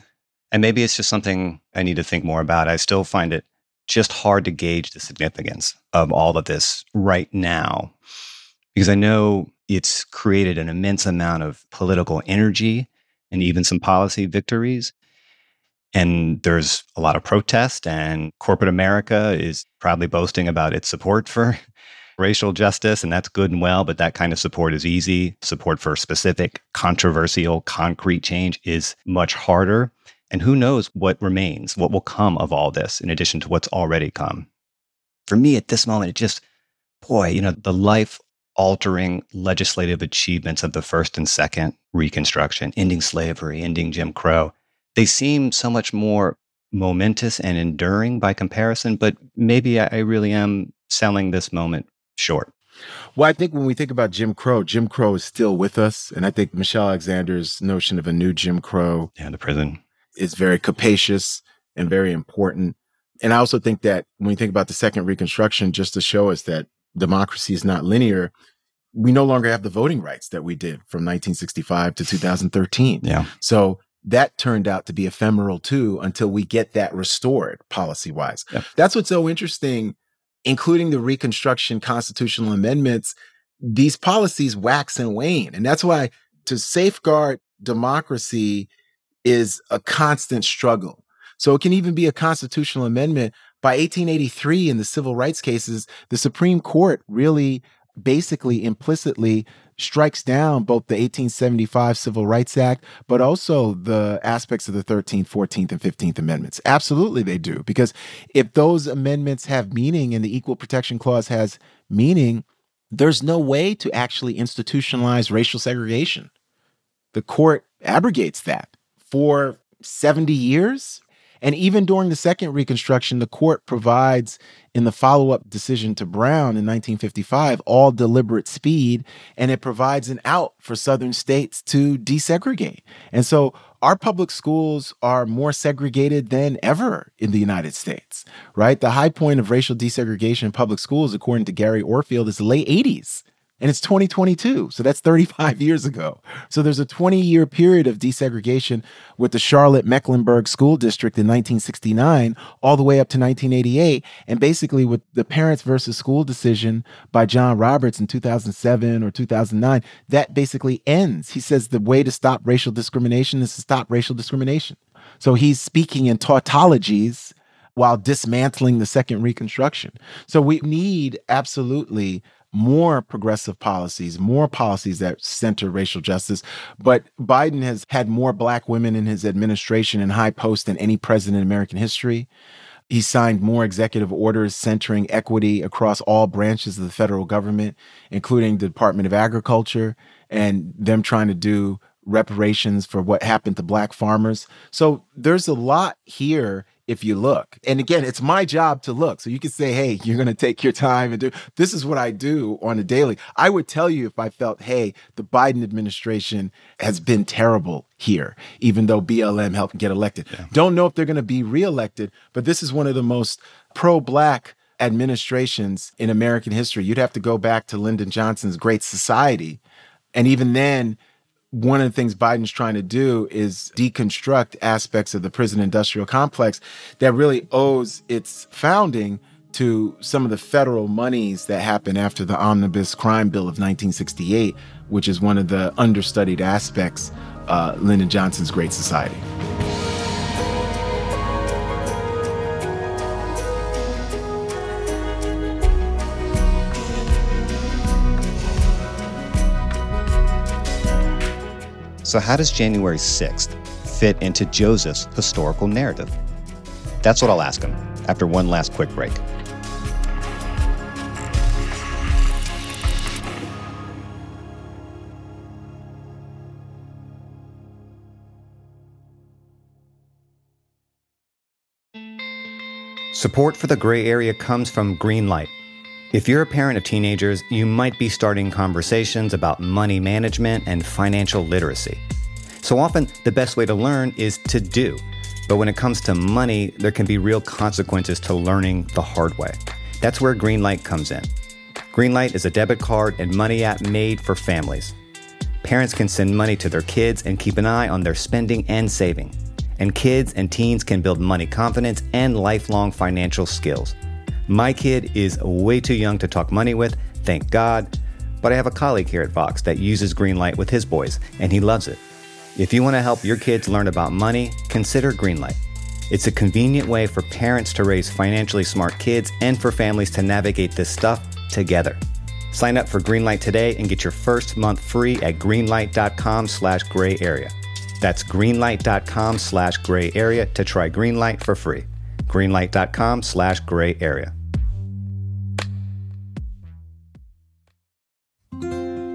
and maybe it's just something I need to think more about. I still find it just hard to gauge the significance of all of this right now because I know it's created an immense amount of political energy and even some policy victories. And there's a lot of protest, and corporate America is proudly boasting about its support for racial justice, and that's good and well, but that kind of support is easy. Support for specific, controversial, concrete change is much harder. And who knows what remains, what will come of all this in addition to what's already come. For me at this moment, it just, boy, you know, the life altering legislative achievements of the first and second Reconstruction, ending slavery, ending Jim Crow, they seem so much more momentous and enduring by comparison, but maybe I really am selling this moment short. Well, I think when we think about Jim Crow, Jim Crow is still with us. And I think Michelle Alexander's notion of a new Jim Crow. Yeah, the prison is very capacious and very important. And I also think that when we think about the second Reconstruction, just to show us that democracy is not linear, we no longer have the voting rights that we did from 1965 to 2013. Yeah. So that turned out to be ephemeral too until we get that restored policy wise. Yep. That's what's so interesting, including the Reconstruction constitutional amendments. These policies wax and wane. And that's why to safeguard democracy is a constant struggle. So it can even be a constitutional amendment. By 1883, in the civil rights cases, the Supreme Court really basically implicitly strikes down both the 1875 Civil Rights Act, but also the aspects of the 13th, 14th, and 15th Amendments. Absolutely, they do. Because if those amendments have meaning and the Equal Protection Clause has meaning, there's no way to actually institutionalize racial segregation. The court abrogates that for 70 years. And even during the second Reconstruction, the court provides in the follow up decision to Brown in 1955 all deliberate speed, and it provides an out for Southern states to desegregate. And so our public schools are more segregated than ever in the United States, right? The high point of racial desegregation in public schools, according to Gary Orfield, is the late 80s and it's 2022. So that's 35 years ago. So there's a 20 year period of desegregation with the Charlotte Mecklenburg School District in 1969 all the way up to 1988. And basically, with the Parents versus School decision by John Roberts in 2007 or 2009, that basically ends. He says the way to stop racial discrimination is to stop racial discrimination. So he's speaking in tautologies while dismantling the second Reconstruction. So we need absolutely more progressive policies, more policies that center racial justice. But Biden has had more black women in his administration in high posts than any president in American history. He signed more executive orders centering equity across all branches of the federal government, including the Department of Agriculture and them trying to do reparations for what happened to black farmers. So there's a lot here if you look. And again, it's my job to look. So you can say, hey, you're going to take your time and do this is what I do on a daily. I would tell you if I felt, hey, the Biden administration has been terrible here, even though BLM helped get elected. Yeah. Don't know if they're going to be reelected, but this is one of the most pro black administrations in American history. You'd have to go back to Lyndon Johnson's Great Society. And even then, one of the things Biden's trying to do is deconstruct aspects of the prison industrial complex that really owes its founding to some of the federal monies that happened after the Omnibus Crime Bill of 1968, which is one of the understudied aspects uh, Lyndon Johnson's Great Society. So, how does January 6th fit into Joseph's historical narrative? That's what I'll ask him after one last quick break. Support for the gray area comes from Greenlight if you're a parent of teenagers, you might be starting conversations about money management and financial literacy. So often, the best way to learn is to do. But when it comes to money, there can be real consequences to learning the hard way. That's where Greenlight comes in. Greenlight is a debit card and money app made for families. Parents can send money to their kids and keep an eye on their spending and saving. And kids and teens can build money confidence and lifelong financial skills. My kid is way too young to talk money with, thank God, but I have a colleague here at Vox that uses Greenlight with his boys, and he loves it. If you want to help your kids learn about money, consider Greenlight. It's a convenient way for parents to raise financially smart kids and for families to navigate this stuff together. Sign up for Greenlight today and get your first month free at greenlight.com slash gray area. That's greenlight.com slash gray area to try Greenlight for free. Greenlight.com slash gray area.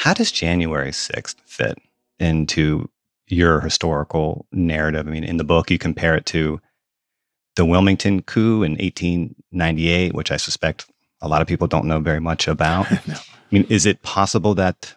how does January 6th fit into your historical narrative? I mean, in the book, you compare it to the Wilmington coup in 1898, which I suspect a lot of people don't know very much about. no. I mean, is it possible that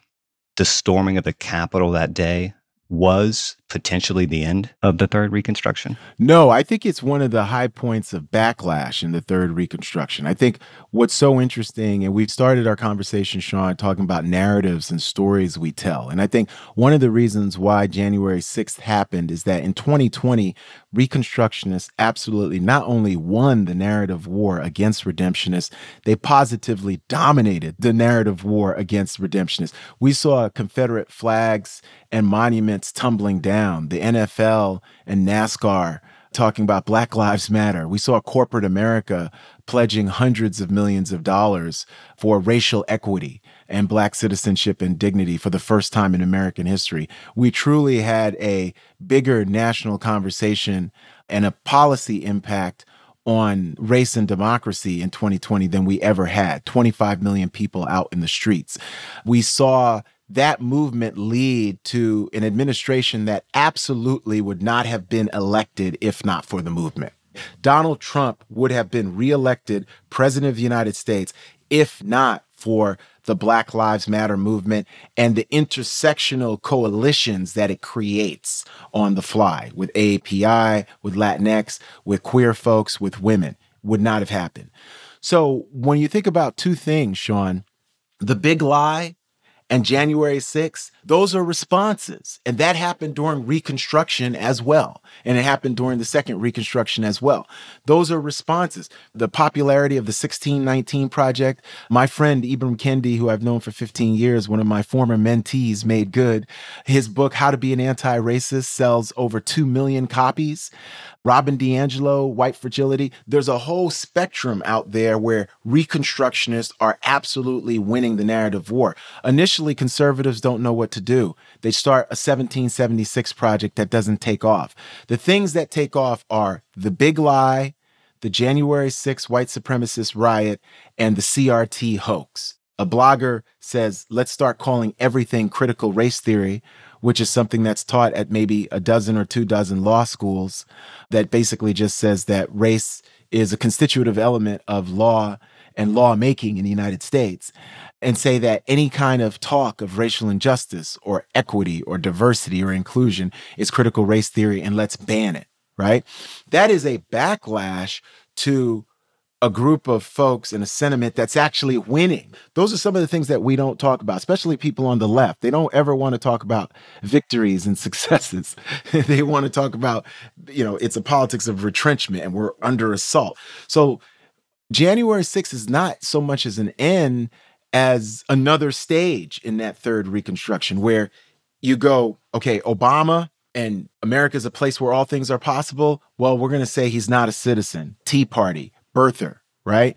the storming of the Capitol that day was potentially the end of the third reconstruction? No, I think it's one of the high points of backlash in the third reconstruction. I think what's so interesting, and we've started our conversation, Sean, talking about narratives and stories we tell. And I think one of the reasons why January 6th happened is that in 2020, Reconstructionists absolutely not only won the narrative war against redemptionists, they positively dominated the narrative war against redemptionists. We saw Confederate flags and monuments tumbling down, the NFL and NASCAR talking about Black Lives Matter. We saw corporate America pledging hundreds of millions of dollars for racial equity and black citizenship and dignity for the first time in American history. We truly had a bigger national conversation and a policy impact on race and democracy in 2020 than we ever had 25 million people out in the streets. We saw that movement lead to an administration that absolutely would not have been elected if not for the movement. Donald Trump would have been reelected president of the United States if not for the Black Lives Matter movement and the intersectional coalitions that it creates on the fly with AAPI, with Latinx, with queer folks, with women would not have happened. So when you think about two things, Sean, the big lie and January 6th, those are responses. And that happened during Reconstruction as well. And it happened during the second Reconstruction as well. Those are responses. The popularity of the 1619 Project, my friend Ibram Kendi, who I've known for 15 years, one of my former mentees, made good. His book, How to Be an Anti Racist, sells over 2 million copies. Robin DiAngelo, White Fragility. There's a whole spectrum out there where Reconstructionists are absolutely winning the narrative war. Initially, conservatives don't know what to do. They start a 1776 project that doesn't take off. The things that take off are the big lie, the January 6th white supremacist riot, and the CRT hoax. A blogger says, let's start calling everything critical race theory, which is something that's taught at maybe a dozen or two dozen law schools that basically just says that race is a constitutive element of law and lawmaking in the United States, and say that any kind of talk of racial injustice or equity or diversity or inclusion is critical race theory and let's ban it, right? That is a backlash to a group of folks and a sentiment that's actually winning. Those are some of the things that we don't talk about, especially people on the left. They don't ever want to talk about victories and successes. they want to talk about, you know, it's a politics of retrenchment and we're under assault. So January 6th is not so much as an end as another stage in that third reconstruction where you go, okay, Obama and America is a place where all things are possible. Well, we're going to say he's not a citizen. Tea Party, birther, right?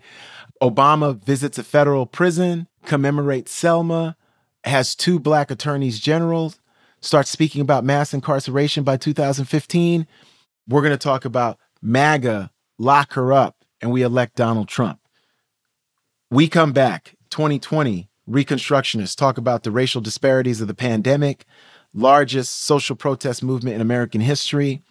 Obama visits a federal prison, commemorates Selma, has two black attorneys generals, starts speaking about mass incarceration by 2015. We're going to talk about MAGA, lock her up, and we elect Donald Trump. We come back 2020, Reconstructionists talk about the racial disparities of the pandemic, largest social protest movement in American history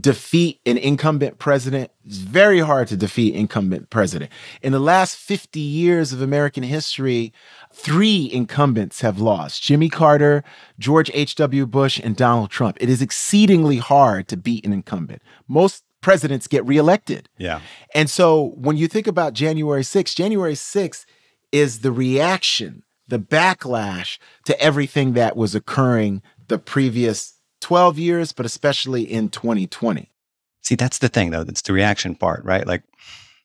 defeat an incumbent president. It's very hard to defeat incumbent president. In the last 50 years of American history, three incumbents have lost. Jimmy Carter, George H.W. Bush, and Donald Trump. It is exceedingly hard to beat an incumbent. Most presidents get reelected. Yeah. And so when you think about January 6th, January 6th is the reaction, the backlash to everything that was occurring the previous 12 years, but especially in 2020. See, that's the thing, though. That's the reaction part, right? Like,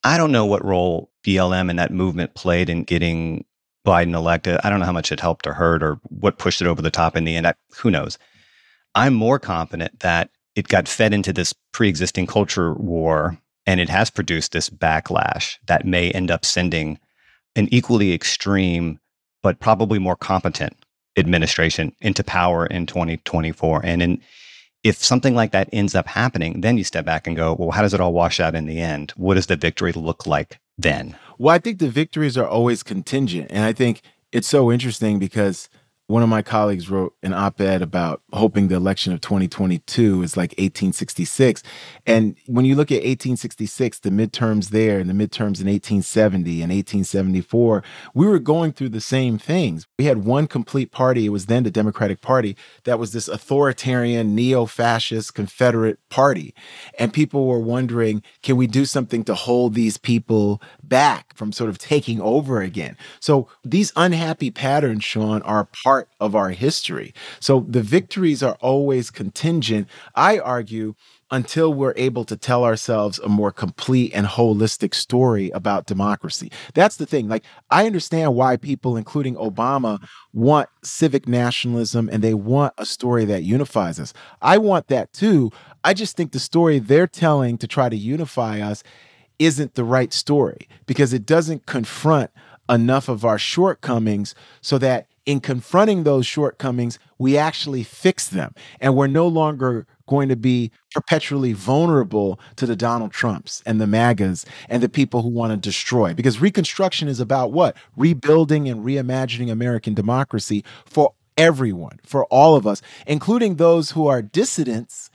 I don't know what role BLM and that movement played in getting Biden elected. I don't know how much it helped or hurt or what pushed it over the top in the end. I, who knows? I'm more confident that it got fed into this pre existing culture war and it has produced this backlash that may end up sending an equally extreme, but probably more competent administration into power in 2024. And in, if something like that ends up happening, then you step back and go, well, how does it all wash out in the end? What does the victory look like then? Well, I think the victories are always contingent. And I think it's so interesting because one of my colleagues wrote an op-ed about hoping the election of 2022 is like 1866 and when you look at 1866 the midterms there and the midterms in 1870 and 1874 we were going through the same things. We had one complete party. It was then the democratic party that was this authoritarian neo-fascist confederate party. And people were wondering can we do something to hold these people back from sort of taking over again? So these unhappy patterns sean are part part of our history. So the victories are always contingent, I argue, until we're able to tell ourselves a more complete and holistic story about democracy. That's the thing. Like, I understand why people, including Obama, want civic nationalism and they want a story that unifies us. I want that too. I just think the story they're telling to try to unify us isn't the right story because it doesn't confront enough of our shortcomings so that in confronting those shortcomings, we actually fix them. And we're no longer going to be perpetually vulnerable to the Donald Trumps and the MAGAs and the people who want to destroy. Because Reconstruction is about what? Rebuilding and reimagining American democracy for everyone, for all of us, including those who are dissidents,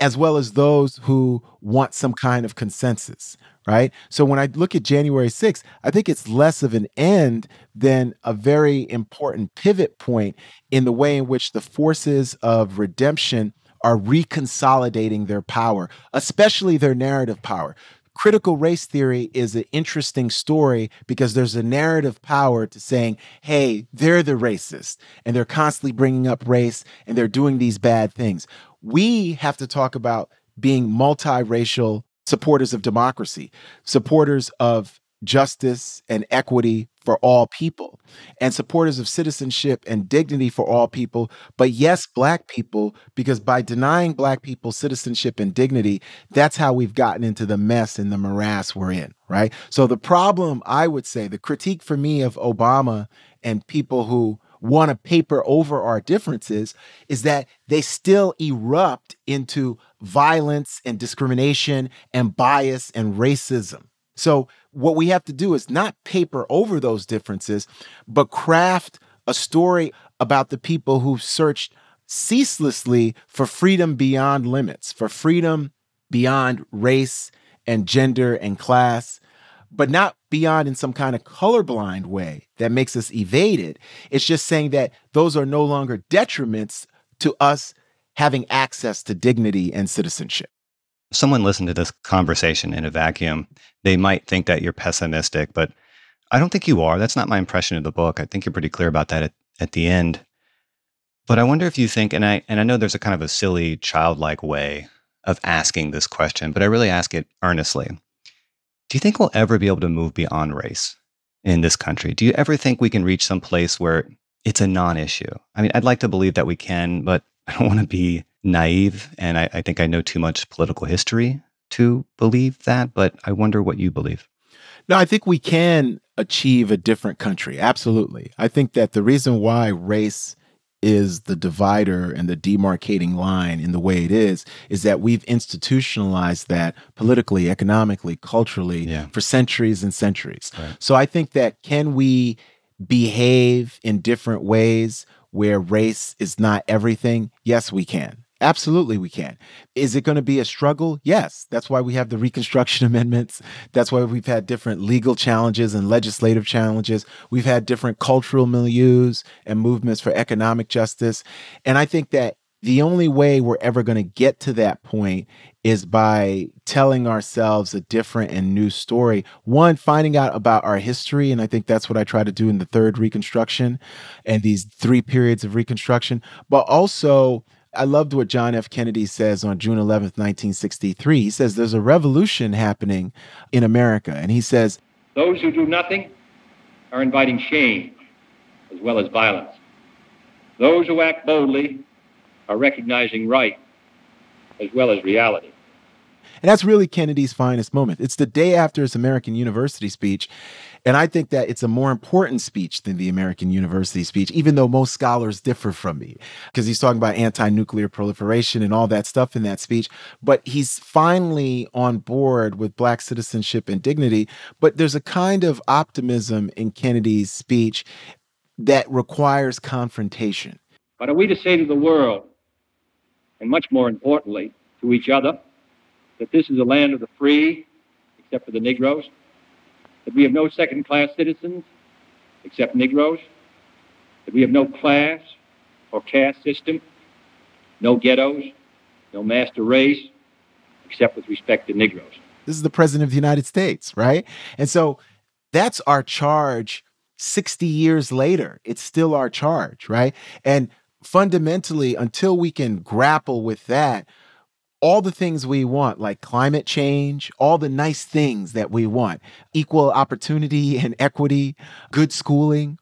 as well as those who want some kind of consensus right? So when I look at January 6th, I think it's less of an end than a very important pivot point in the way in which the forces of redemption are reconsolidating their power, especially their narrative power. Critical race theory is an interesting story because there's a narrative power to saying, hey, they're the racists and they're constantly bringing up race and they're doing these bad things. We have to talk about being multiracial supporters of democracy, supporters of justice and equity for all people, and supporters of citizenship and dignity for all people. But yes, Black people, because by denying Black people citizenship and dignity, that's how we've gotten into the mess and the morass we're in, right? So the problem, I would say, the critique for me of Obama and people who want to paper over our differences is that they still erupt into violence and discrimination and bias and racism. So, what we have to do is not paper over those differences, but craft a story about the people who've searched ceaselessly for freedom beyond limits, for freedom beyond race and gender and class, but not beyond in some kind of colorblind way that makes us evade it. It's just saying that those are no longer detriments to us having access to dignity and citizenship. Someone listened to this conversation in a vacuum. They might think that you're pessimistic, but I don't think you are. That's not my impression of the book. I think you're pretty clear about that at, at the end. But I wonder if you think, and I and I know there's a kind of a silly, childlike way of asking this question, but I really ask it earnestly. Do you think we'll ever be able to move beyond race in this country? Do you ever think we can reach some place where it's a non-issue? I mean, I'd like to believe that we can, but I don't want to be naive, and I, I think I know too much political history to believe that. But I wonder what you believe. No, I think we can achieve a different country. Absolutely. I think that the reason why race is the divider and the demarcating line in the way it is is that we've institutionalized that politically economically culturally yeah. for centuries and centuries right. so i think that can we behave in different ways where race is not everything yes we can Absolutely, we can. Is it going to be a struggle? Yes. That's why we have the Reconstruction Amendments. That's why we've had different legal challenges and legislative challenges. We've had different cultural milieus and movements for economic justice. And I think that the only way we're ever going to get to that point is by telling ourselves a different and new story. One, finding out about our history. And I think that's what I try to do in the third Reconstruction and these three periods of Reconstruction, but also I loved what John F. Kennedy says on June 11th, 1963. He says there's a revolution happening in America. And he says, Those who do nothing are inviting shame as well as violence. Those who act boldly are recognizing right as well as reality. And that's really Kennedy's finest moment. It's the day after his American University speech. And I think that it's a more important speech than the American University speech, even though most scholars differ from me, because he's talking about anti nuclear proliferation and all that stuff in that speech. But he's finally on board with Black citizenship and dignity. But there's a kind of optimism in Kennedy's speech that requires confrontation. What are we to say to the world, and much more importantly, to each other, that this is a land of the free, except for the Negroes? That we have no second class citizens except Negroes, that we have no class or caste system, no ghettos, no master race, except with respect to Negroes. This is the President of the United States, right? And so that's our charge 60 years later. It's still our charge, right? And fundamentally, until we can grapple with that, all the things we want, like climate change, all the nice things that we want, equal opportunity and equity, good schooling,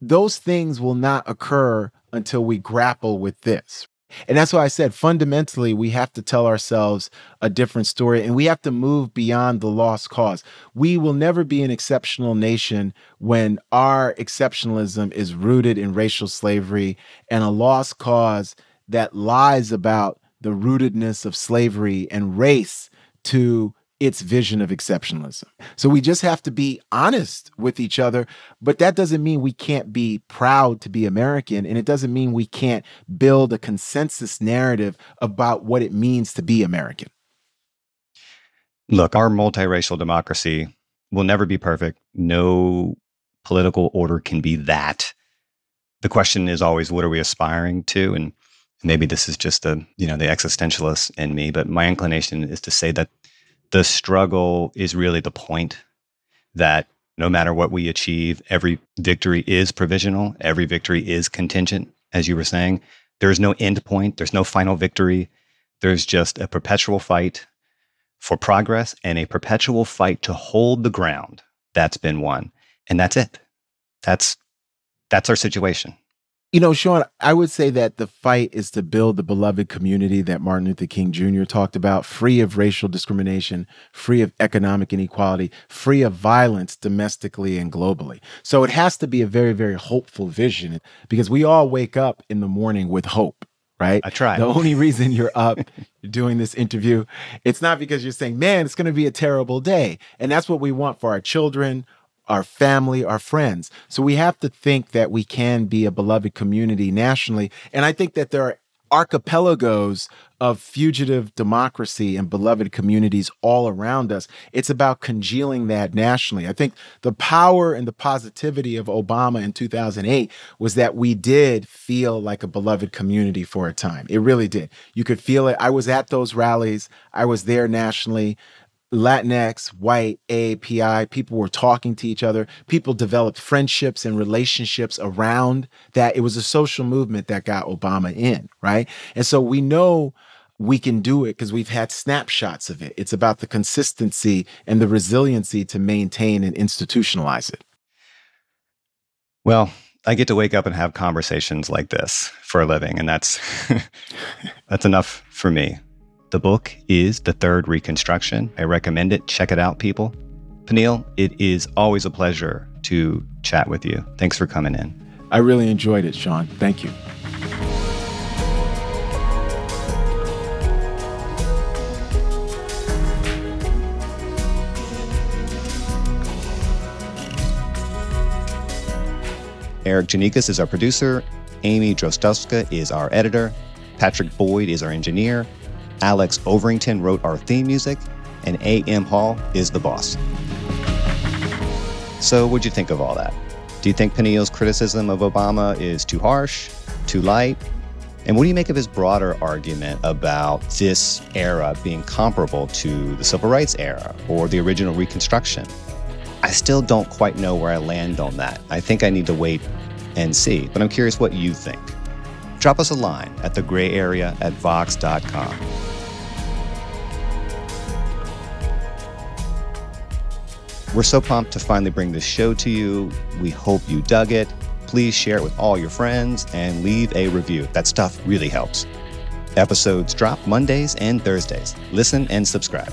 those things will not occur until we grapple with this. And that's why I said fundamentally, we have to tell ourselves a different story and we have to move beyond the lost cause. We will never be an exceptional nation when our exceptionalism is rooted in racial slavery and a lost cause that lies about the rootedness of slavery and race to its vision of exceptionalism. So we just have to be honest with each other, but that doesn't mean we can't be proud to be American and it doesn't mean we can't build a consensus narrative about what it means to be American. Look, our multiracial democracy will never be perfect. No political order can be that. The question is always what are we aspiring to and maybe this is just the you know the existentialist in me but my inclination is to say that the struggle is really the point that no matter what we achieve every victory is provisional every victory is contingent as you were saying. There's no end point there's no final victory. There's just a perpetual fight for progress and a perpetual fight to hold the ground that's been won. And that's it. That's that's our situation you know, Sean, I would say that the fight is to build the beloved community that Martin Luther King Jr. talked about, free of racial discrimination, free of economic inequality, free of violence domestically and globally. So it has to be a very, very hopeful vision because we all wake up in the morning with hope. right? I try. The only reason you're up doing this interview, it's not because you're saying, man, it's going to be a terrible day. And that's what we want for our children, our family, our friends. So we have to think that we can be a beloved community nationally. And I think that there are archipelagos of fugitive democracy and beloved communities all around us. It's about congealing that nationally. I think the power and the positivity of Obama in 2008 was that we did feel like a beloved community for a time. It really did. You could feel it. I was at those rallies, I was there nationally. Latinx, white, AAPI, people were talking to each other. People developed friendships and relationships around that. It was a social movement that got Obama in, right? And so we know we can do it because we've had snapshots of it. It's about the consistency and the resiliency to maintain and institutionalize it. Well, I get to wake up and have conversations like this for a living, and that's that's enough for me. The book is The Third Reconstruction. I recommend it. Check it out, people. Peniel, it is always a pleasure to chat with you. Thanks for coming in. I really enjoyed it, Sean. Thank you. Erikk Geannikis is our producer. Amy Drozdowska is our editor. Patrick Boyd is our engineer. Alex Overington wrote our theme music. And A.M. Hall is the boss. So, what'd you think of all that? Do you think Peniel's criticism of Obama is too harsh, too light? And what do you make of his broader argument about this era being comparable to the civil rights era or the original Reconstruction? I still don't quite know where I land on that. I think I need to wait and see, but I'm curious what you think. Drop us a line at the gray area at vox.com. We're so pumped to finally bring this show to you. We hope you dug it. Please share it with all your friends and leave a review. That stuff really helps. Episodes drop Mondays and Thursdays. Listen and subscribe.